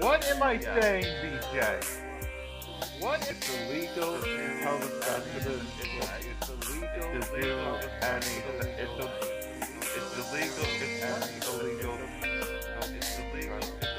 What am I saying, BJ? What it's illegal to tell the president it's illegal to do any it's illegal it's illegal it's illegal it's illegal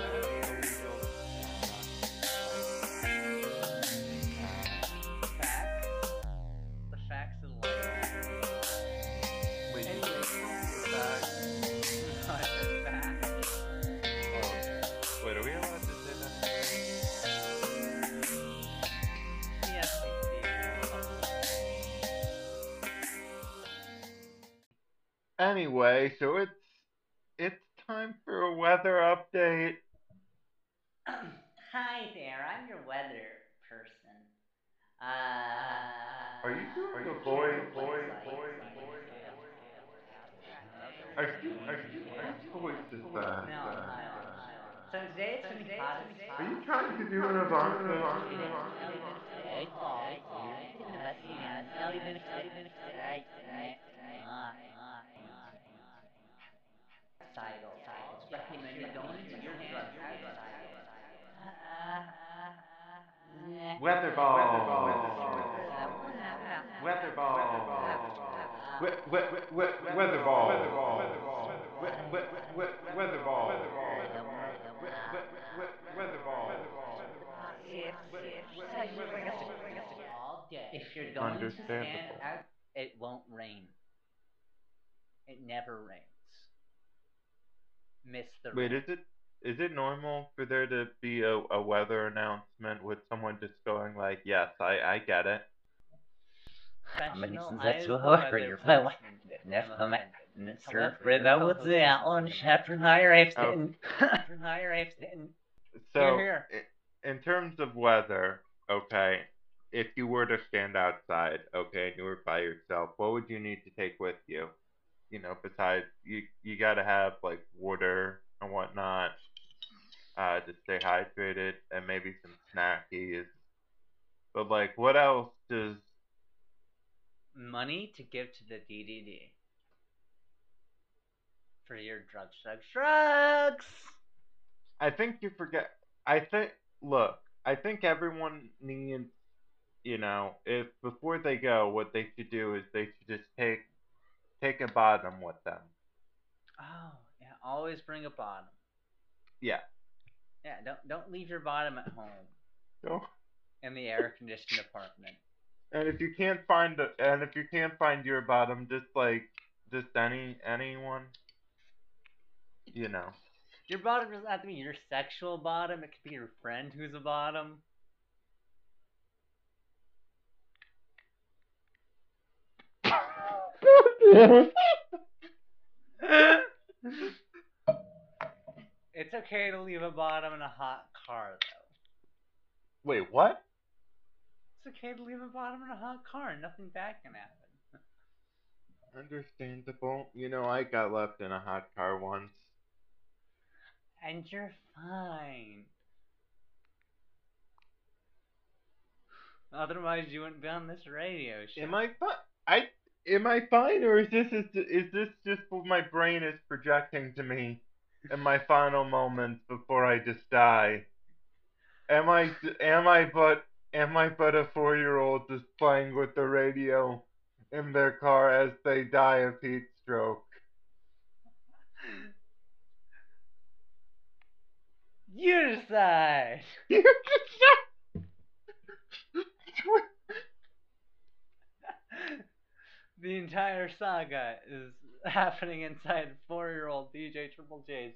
Anyway, so it's it's time for a weather update. Hi there, I'm your weather person. Uh, Are you doing the boy, boy, boy, boy? Are you, are you, whose voice is No, that? no, no. So today it's gonna be as Are you trying to do an Ivanka? Weather ball. Weather ball. We- we- we- we- Weather ball. We- we- we- Weather ball. We- we- we- Weather ball. If you're going to stand out, it won't rain. It never rains. Miss the Wait, rain. is it is it normal for there to be a, a weather announcement with someone just going like, "Yes, I I get it." Professional Men eyes så the hör weather ju person. för nästa Mr. Without the on chapter higher Epstein. Oh. Chapter higher Epstein. So, in terms of weather, okay, if you were to stand outside, okay, and you were by yourself, what would you need to take with you? You know, besides you, you got to have like water and whatnot, uh, to stay hydrated, and maybe some snackies. But like, what else does? Money to give to the DDD. For your drugs, drugs, drugs! I think you forget. I think. Look, I think everyone needs. You know, if before they go, what they should do is they should just take take a bottom with them. Oh, yeah, always bring a bottom. Yeah. Yeah, don't don't leave your bottom at home So, in the air conditioned apartment. and if you can't find the, and if you can't find your bottom, just like just any anyone. You know. Your bottom doesn't have to be your sexual bottom, it could be your friend who's a bottom. it's okay to leave a bottom in a hot car, though. Wait, what? It's okay to leave a bottom in a hot car and nothing bad can happen. Understandable. You know, I got left in a hot car once. And you're fine. Otherwise, you wouldn't be on this radio show. Am I fine? I am I fine, or is this is, is this just what my brain is projecting to me in my final moments before I just die? Am I am I but am I but a four year old just playing with the radio in their car as they die of heat stroke? You decide. You decide. the entire saga is happening inside four-year-old DJ Triple J's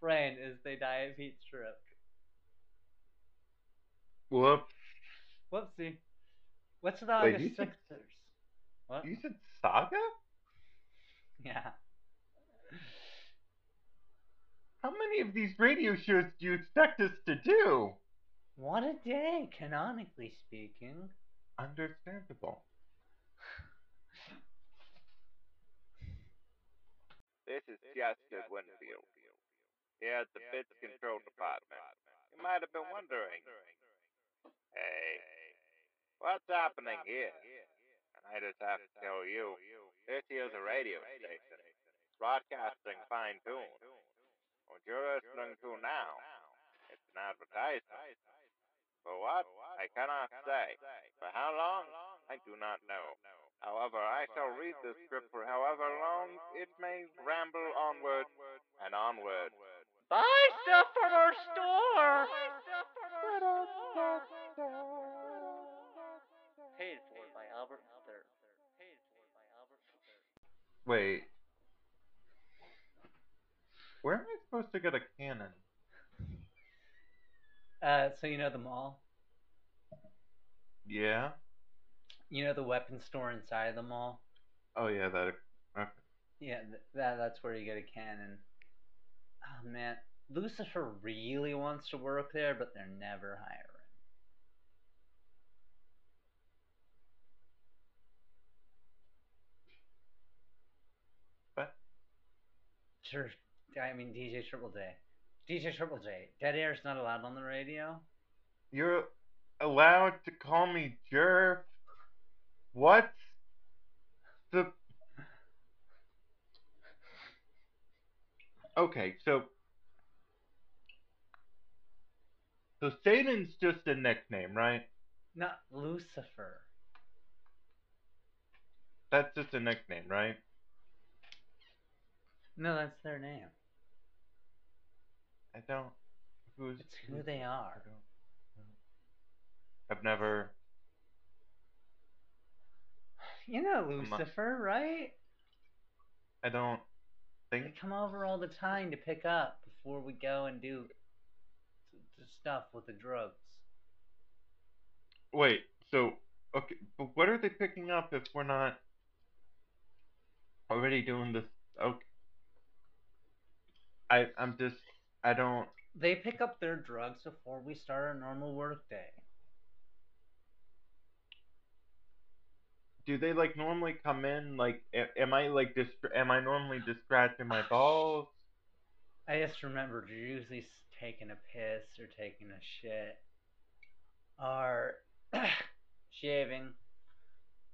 brain as they die of heat stroke. Whoops! Whoopsie. What's Wait, the you said- sixers? What? You said saga? Yeah. How many of these radio shows do you expect us to do? What a day, canonically speaking. Understandable. This is Jessica Winfield. Here at the Bits Control Department. You might have been wondering. Hey, what's happening here? And I just have to tell you, this here's a radio station, broadcasting fine tune. What you're listening to now, it's an advertisement. For what? I cannot say. For how long? I do not know. However, I shall read the script for however long it may ramble onward and onward. Buy stuff from our store. Paid for by Albert III. Paid for by Albert Wait. Where am I supposed to get a cannon? Uh, so you know the mall? Yeah? You know the weapon store inside of the mall? Oh yeah, that. Okay. Yeah, th- that that's where you get a cannon. Oh man, Lucifer really wants to work there, but they're never hiring. But Sure, I mean DJ Triple J. DJ Triple J. Dead air is not allowed on the radio. you're allowed to call me Jerv. What? The. Okay, so. So Satan's just a nickname, right? Not Lucifer. That's just a nickname, right? No, that's their name. I don't. Who's It's who they I are. don't. I've never. You know Lucifer, right? I don't They think. come over all the time to pick up before we go and do stuff with the drugs. Wait. So okay, but what are they picking up if we're not already doing this? Okay. I I'm just I don't. They pick up their drugs before we start our normal work Do they like normally come in like? Am I like just? Am I normally just scratching my balls? I just remembered you're usually taking a piss or taking a shit or shaving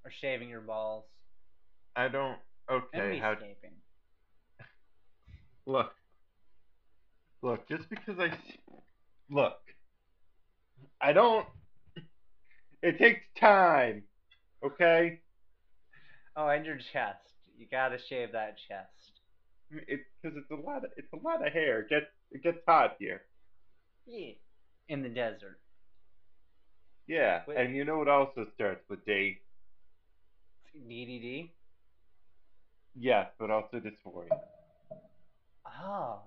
or shaving your balls I don't. Okay. How? escaping. Look. Look. Just because I. Look. I don't. It takes time. Okay. Oh, and your chest. You gotta shave that chest. It's because it's a lot of it's a lot of hair. It gets it gets hot here. Yeah. In the desert. Yeah, Wait. and you know what also starts with D? DDD. Yes, but also dysphoria. Oh.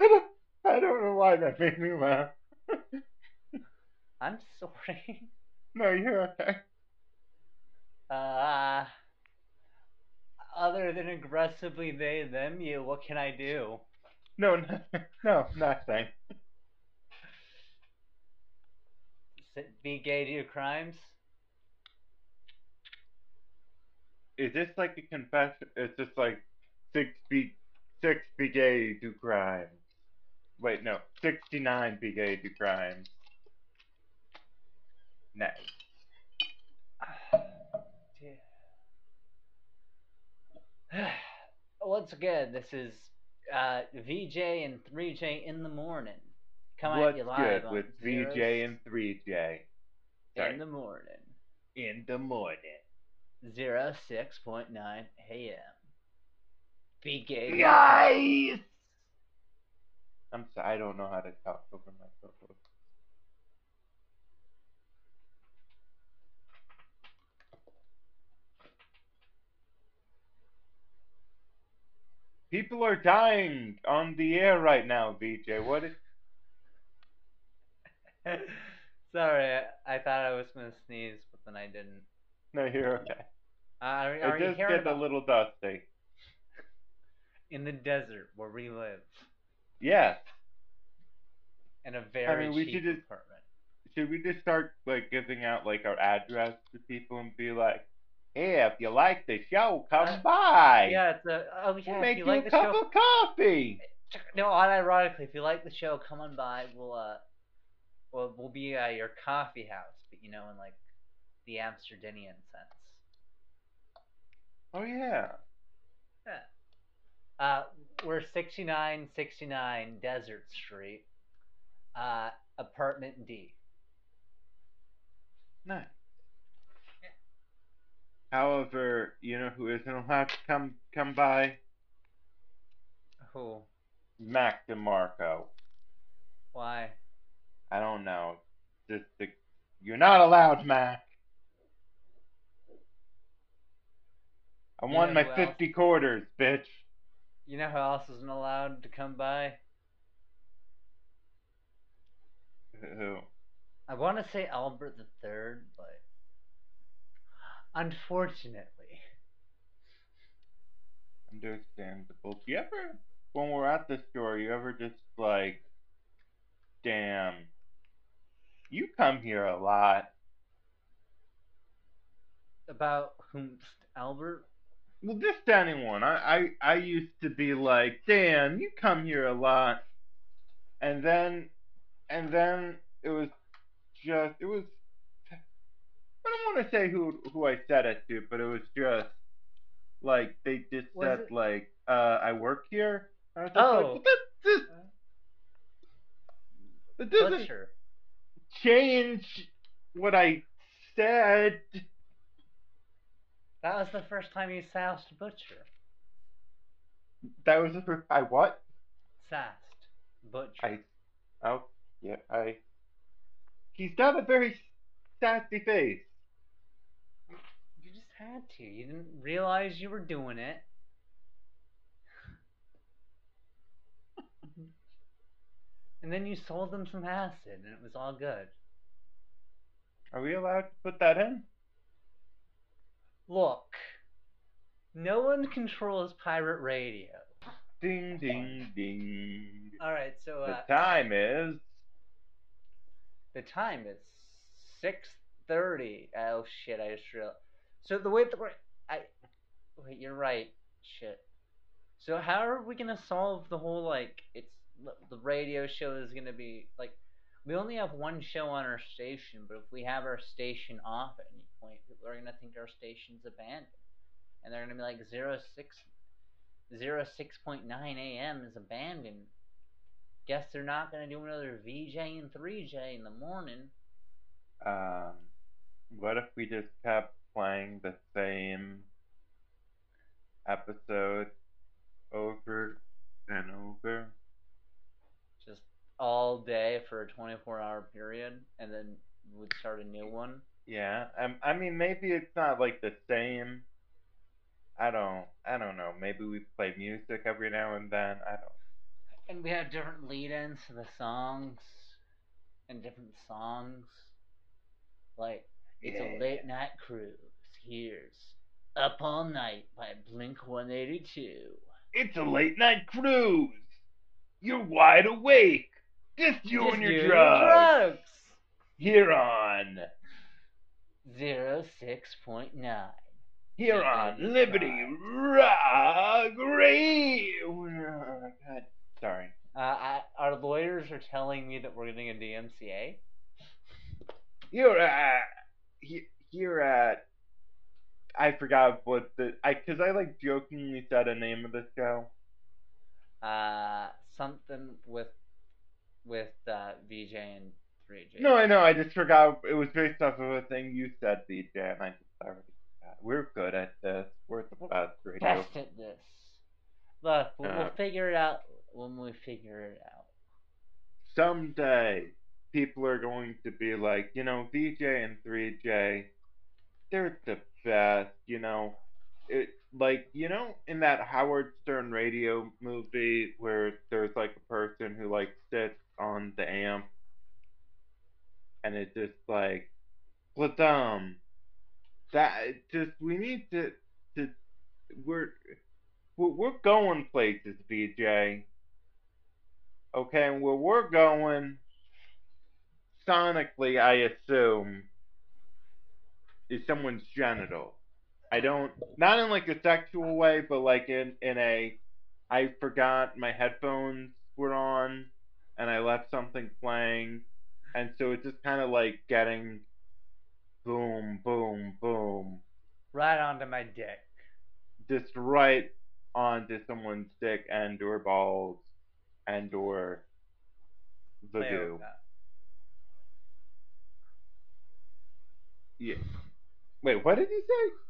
I don't I don't know why that made me laugh. I'm sorry. no, you're okay. Uh, other than aggressively they them you, what can I do? No, no, no, nothing. Be gay to your crimes? Is this like a confession? It's just like six be six be gay do crimes. Wait, no, sixty nine be gay do crimes. Nice. Once again, this is uh, VJ and 3J in the morning. Come What's at you live good on with zeros VJ and three J? Sorry. in the morning. In the morning. Zero six point nine a.m. Be gay. Nice. I'm sorry, I don't know how to talk over my co-host. People are dying on the air right now, VJ. What is Sorry, I, I thought I was gonna sneeze, but then I didn't. No, you're okay. Uh, are, are It does get a little dusty. in the desert where we live Yes. in a very mean, we cheap should just- apartment? Should we just start like giving out like our address to people and be like, "Hey, if you like the show, come Uh, by. Yeah, it's a. Oh yeah, we'll make you you, like a cup show, of coffee." no, unironically, if you like the show, come on by. We'll uh, we'll we'll be uh, your coffee house, but you know, in like the Amsterdamian sense. Oh yeah. Uh, we're 6969 Desert Street, uh, apartment D. Nice. However, you know who isn't allowed to come come by? Who? Mac DeMarco. Why? I don't know. Just the, you're not allowed, Mac. I You want know my who else? fifty quarters, bitch. You know who else isn't allowed to come by? Who? I want to say Albert the Third, but unfortunately, Understandable. Do you ever, when we're at the store, you ever just like, damn, you come here a lot. about whom Albert. Well, just anyone. I, I, I used to be like, damn, you come here a lot. And then, and then it was just, it was, want to say who, who I said it to, but it was just, like, they just Was said, it- like, uh, I work here. I Oh. like, well, that just, that doesn't Butcher. change what I said. That was the first time you soused Butcher. That was the first, I what? Sassed Butcher. I, oh, yeah, I. He's got a very sassy face. You had to. You didn't realize you were doing it. and then you sold them some acid, and it was all good. Are we allowed to put that in? Look, no one controls pirate radio. Ding, ding, ding. All right, so uh, The time is. the time is six thirty. Oh shit! I just realized. So the way that we're, I, wait, you're right. Shit. So how are we gonna solve the whole like it's the radio show is gonna be like we only have one show on our station, but if we have our station off at any point, people are gonna think our station's abandoned, and they're gonna be like zero six zero six point nine a.m. is abandoned. Guess they're not gonna do another VJ and 3J in the morning. Um, what if we just kept playing the same episode over and over? just all day for a 24 hour period and then we'd start a new one Yeah, um, I mean maybe it's not like the same. I don't, I don't know. Maybe we play music every now and then. I don't. and we had different lead-ins to the songs and different songs like it's a Yeah. late night cruise here's up all night by blink 182 It's a late night cruise. You're wide awake. Just you Just and your drugs. drugs. Here on, 06.9 here on Liberty Rock Radio. God, sorry. uh, I, our lawyers are telling me that we're getting a DMCA You're at he- here at. I forgot what the I because I like jokingly said a name of the show. uh, something with with uh, VJ and 3J. No, I know. I just forgot. It was based off of a thing you said, DJ, and I just already forgot. We're good at this. We're the best radio. best at this. Look, we'll, Uh, we'll figure it out when we figure it out. Someday, people are going to be like, you know, VJ and 3J, they're the best. You know, it like you know in that Howard Stern radio movie where there's like a person who like sits on the amp and it's just like, Bladum. That just we need to to we're we're we're going places, VJ. Okay, and where we're going, sonically, I assume, is someone's genital. I don't, not in like a sexual way, but like in in a, I forgot my headphones were on, and I left something playing, and so it's just kind of like getting, boom, boom, boom, Right onto my dick. just right onto someone's dick and or balls and or the Play goo. with that. Yeah. Wait, what did you say?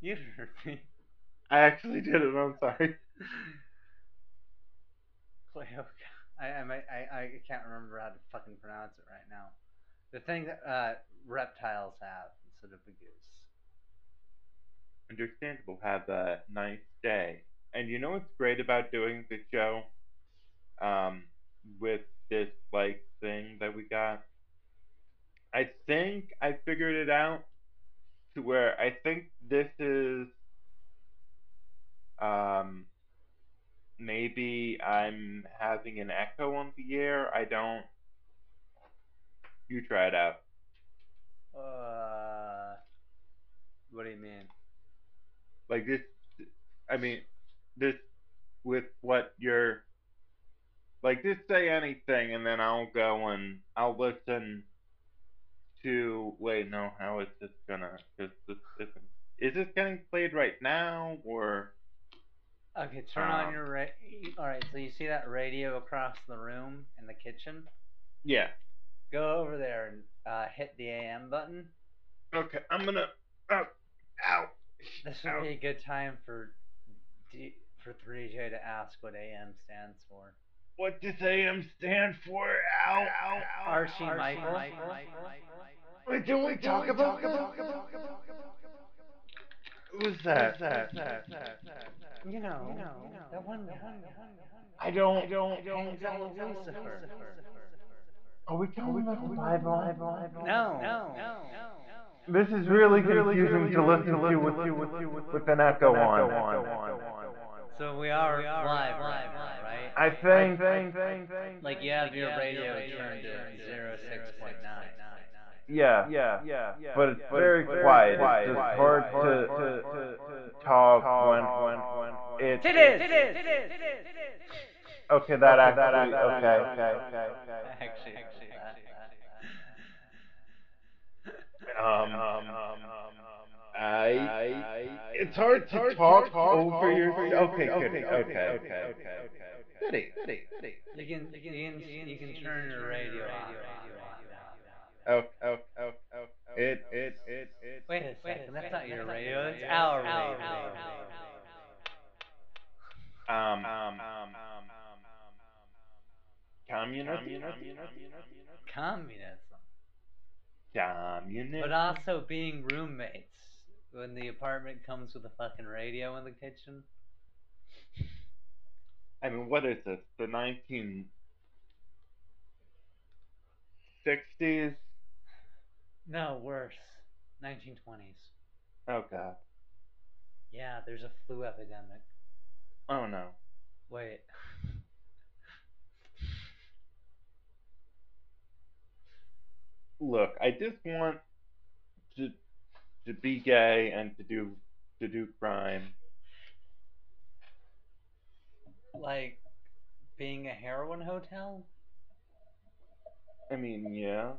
You heard me. I actually did it. I'm sorry. Cleoca. I, I, I, I can't remember how to fucking pronounce it right now. The thing that uh, reptiles have instead of a goose. Understandable. Have a nice day. And you know what's great about doing the show? Um, with this like thing that we got. I think I figured it out to where I think this is um maybe I'm having an echo on the air. I don't you try it out. Uh, what do you mean? Like this I mean this with what you're like just say anything and then I'll go and I'll listen to wait no how is this gonna cause this isn't is this getting played right now or Okay, turn on Um, your ra- All right, so you see that radio across the room in the kitchen? yeah Go over there and uh, hit the AM button. okay I'm gonna oh, ow This Ow. would be a good time for D- for 3J to ask what AM stands for. What does AM stand for ow ow ow Archie ow, Michael. Wait, did we talk about Who's that? You know, that one guy. I don't. I don't. Hangs out with Lucifer. Are we talking about the Bible? No, no, no. This is really confusing to listen to with with with an echo on. So we are live right now, right? I think. Like you have your radio turned to 06.9. Yeah, yeah, yeah. But it's very quiet. It's just hard to to talk when when it's. It is, it is, it is, it is. Okay, that actually. Okay, okay, okay. Actually, actually, Um, I, it's hard to talk over your. Okay, okay, okay, okay, okay. Steady, steady, steady. you can, you can, you can turn your radio on. Oh, oh, oh, oh. It, it, it, it. Wait a second, that's not your radio, it's our radio. Um, um, um, communism. Communism. Communism. But also being roommates when the apartment comes with a fucking radio in the kitchen. I mean, what is this? The nineteen sixties? No, worse. 1920s. Oh God. Yeah, there's a flu epidemic. Oh no. Wait. Look, I just want to to be gay and to do to do crime. Like being a heroin hotel? I mean, yeah.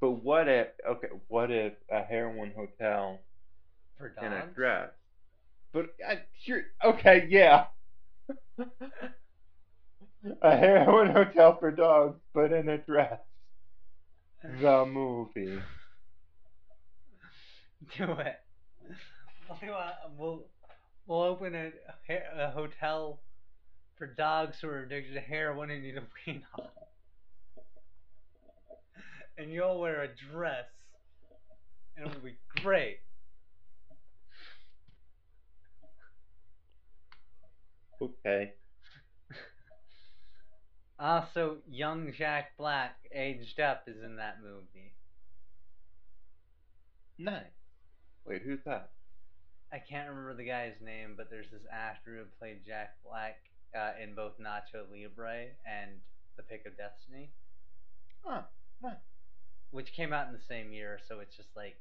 But what if okay, what if a heroin hotel For dogs? in a dress? But I sure okay, yeah. a heroin hotel for dogs, but in a dress. The movie. Do it. We'll, we'll, open a, a hotel for dogs who are addicted to heroin and need a wean on. And you'll wear a dress. And it'll be great. Okay. Also, young Jack Black, aged up, is in that movie. Nice. Wait, who's that? I can't remember the guy's name, but there's this actor who played Jack Black uh, in both Nacho Libre and The Pick of Destiny, Oh, nice. which came out in the same year. So it's just like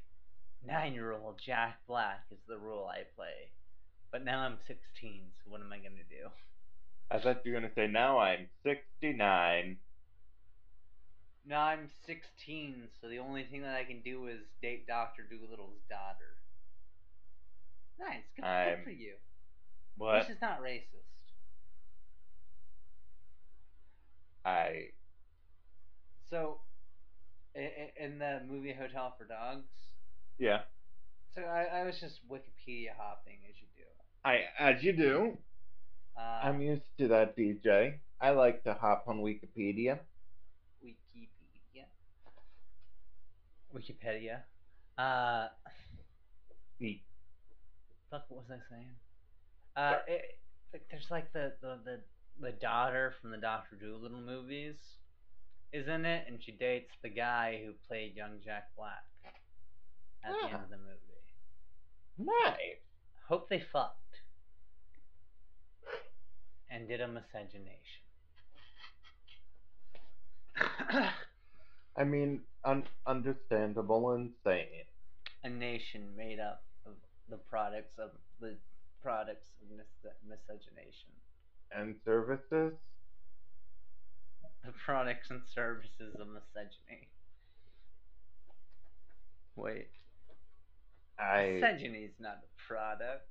nine year old Jack Black is the role I play. But now I'm 16, so what am I going to do? I thought you were gonna say now I'm sixty nine. Now I'm 16, so the only thing that I can do is date Doctor Dolittle's daughter. Nice, good, good for you. What? This is not racist. I So, in the movie Hotel for Dogs, yeah. so I, I was just Wikipedia hopping as you do. I as you do. Uh, I'm used to that, DJ. I like to hop on Wikipedia. Wikipedia. Wikipedia. Uh, E- fuck, what was I saying? Uh, it, like, there's like the, the, the, the daughter from the Doctor Dolittle movies is in it, and she dates the guy who played young Jack Black at the end Ah. of the movie. Nice. Hope they fucked and did a miscegenation. I mean, un- understandable and sane. a nation made up of the products of the products of mis- miscegenation. And services? The products and services of misogyny. Wait, I misogyny is not a product.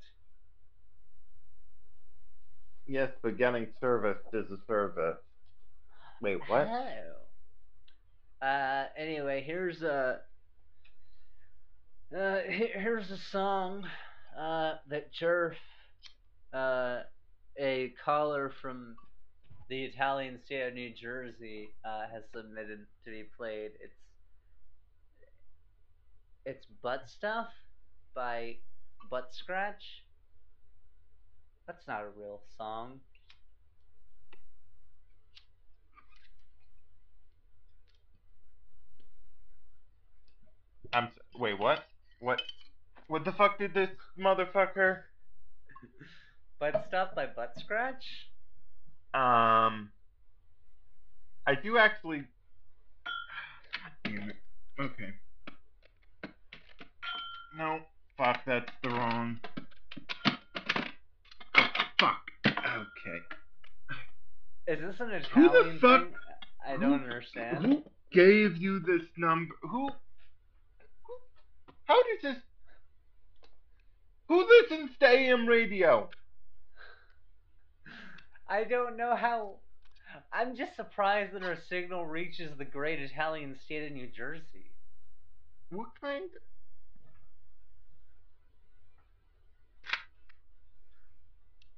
Yes, but getting service is a service. Wait, what? Oh. Uh, anyway, here's a. Uh, here's a song uh, that Jerf, uh, a caller from the Italian state of New Jersey, uh, has submitted to be played. It's it's Butt Stuff by Butt Scratch. That's not a real song. I'm s- wait, what? What? What the fuck did this motherfucker? Butt Stuff by Butt Scratch? Um, I do actually. Damn it. Okay. No, fuck, that's the wrong. Oh, fuck. Okay. Is this an Who the fuck- thing? I don't understand. Who gave you this number? Who? who how does this? Who listens to AM radio? I don't know how. I'm just surprised that our signal reaches the great Italian state of New Jersey. What kind?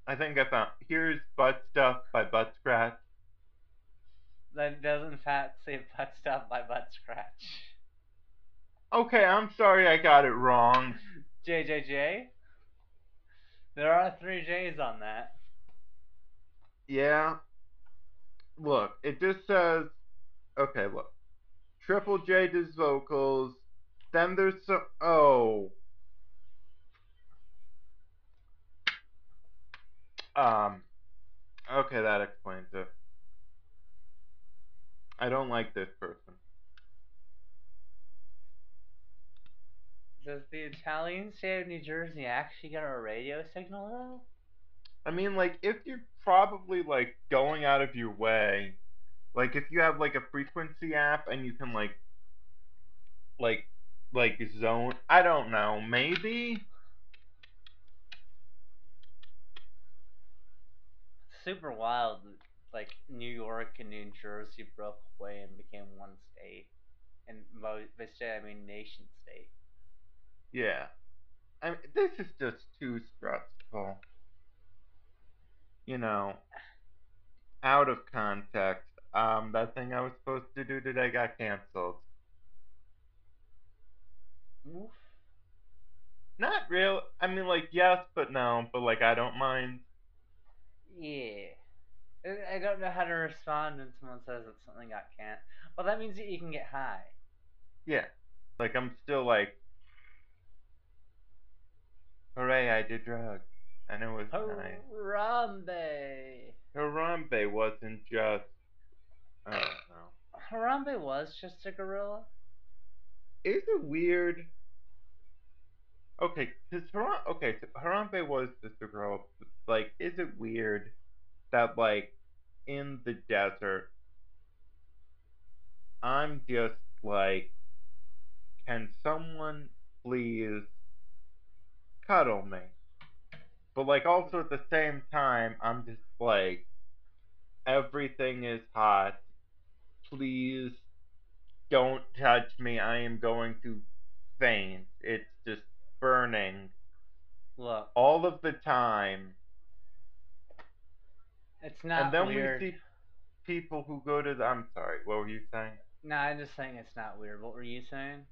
I think I found. Here's Butt Stuff by Butt Scratch. That does in fact say butt stuff by butt scratch. Okay, I'm sorry I got it wrong. JJJ? There are three J's on that. Yeah. Look, it just says. Okay, look. Triple J does vocals. Then there's some. Oh. Um. Okay, that explains it. I don't like this person. Does the Italian state of New Jersey actually get a radio signal though? I mean, like, if you're probably, like, going out of your way, like, if you have, like, a frequency app and you can, like, like, like, zone, I don't know, maybe? Super wild. Like New York and New Jersey broke away and became one state, and by state I mean nation state. Yeah. I mean, this is just too stressful. You know, out of context. Um, that thing I was supposed to do today got canceled. Oof. Not real. I mean, like, yes, but no. But, like, I don't mind. Yeah. I- I don't know how to respond when someone says that something got canned. Well, that means that you can get high. Yeah. Like, I'm still like, hooray, I did drugs. And it was nice. Harambe. Harambe wasn't just, I don't know. Harambe was just a gorilla. Is it weird? Okay, cause Haram- okay, so Harambe was just a girl. but, Like, is it weird? That like in the desert I'm just like, can someone please cuddle me? But like also at the same time, I'm just like, everything is hot. Please don't touch me. I am going to faint. It's just burning Look, all of the time. It's not and then weird. we see people who go to the. I'm sorry, what were you saying? No, I'm just saying it's not weird. What were you saying?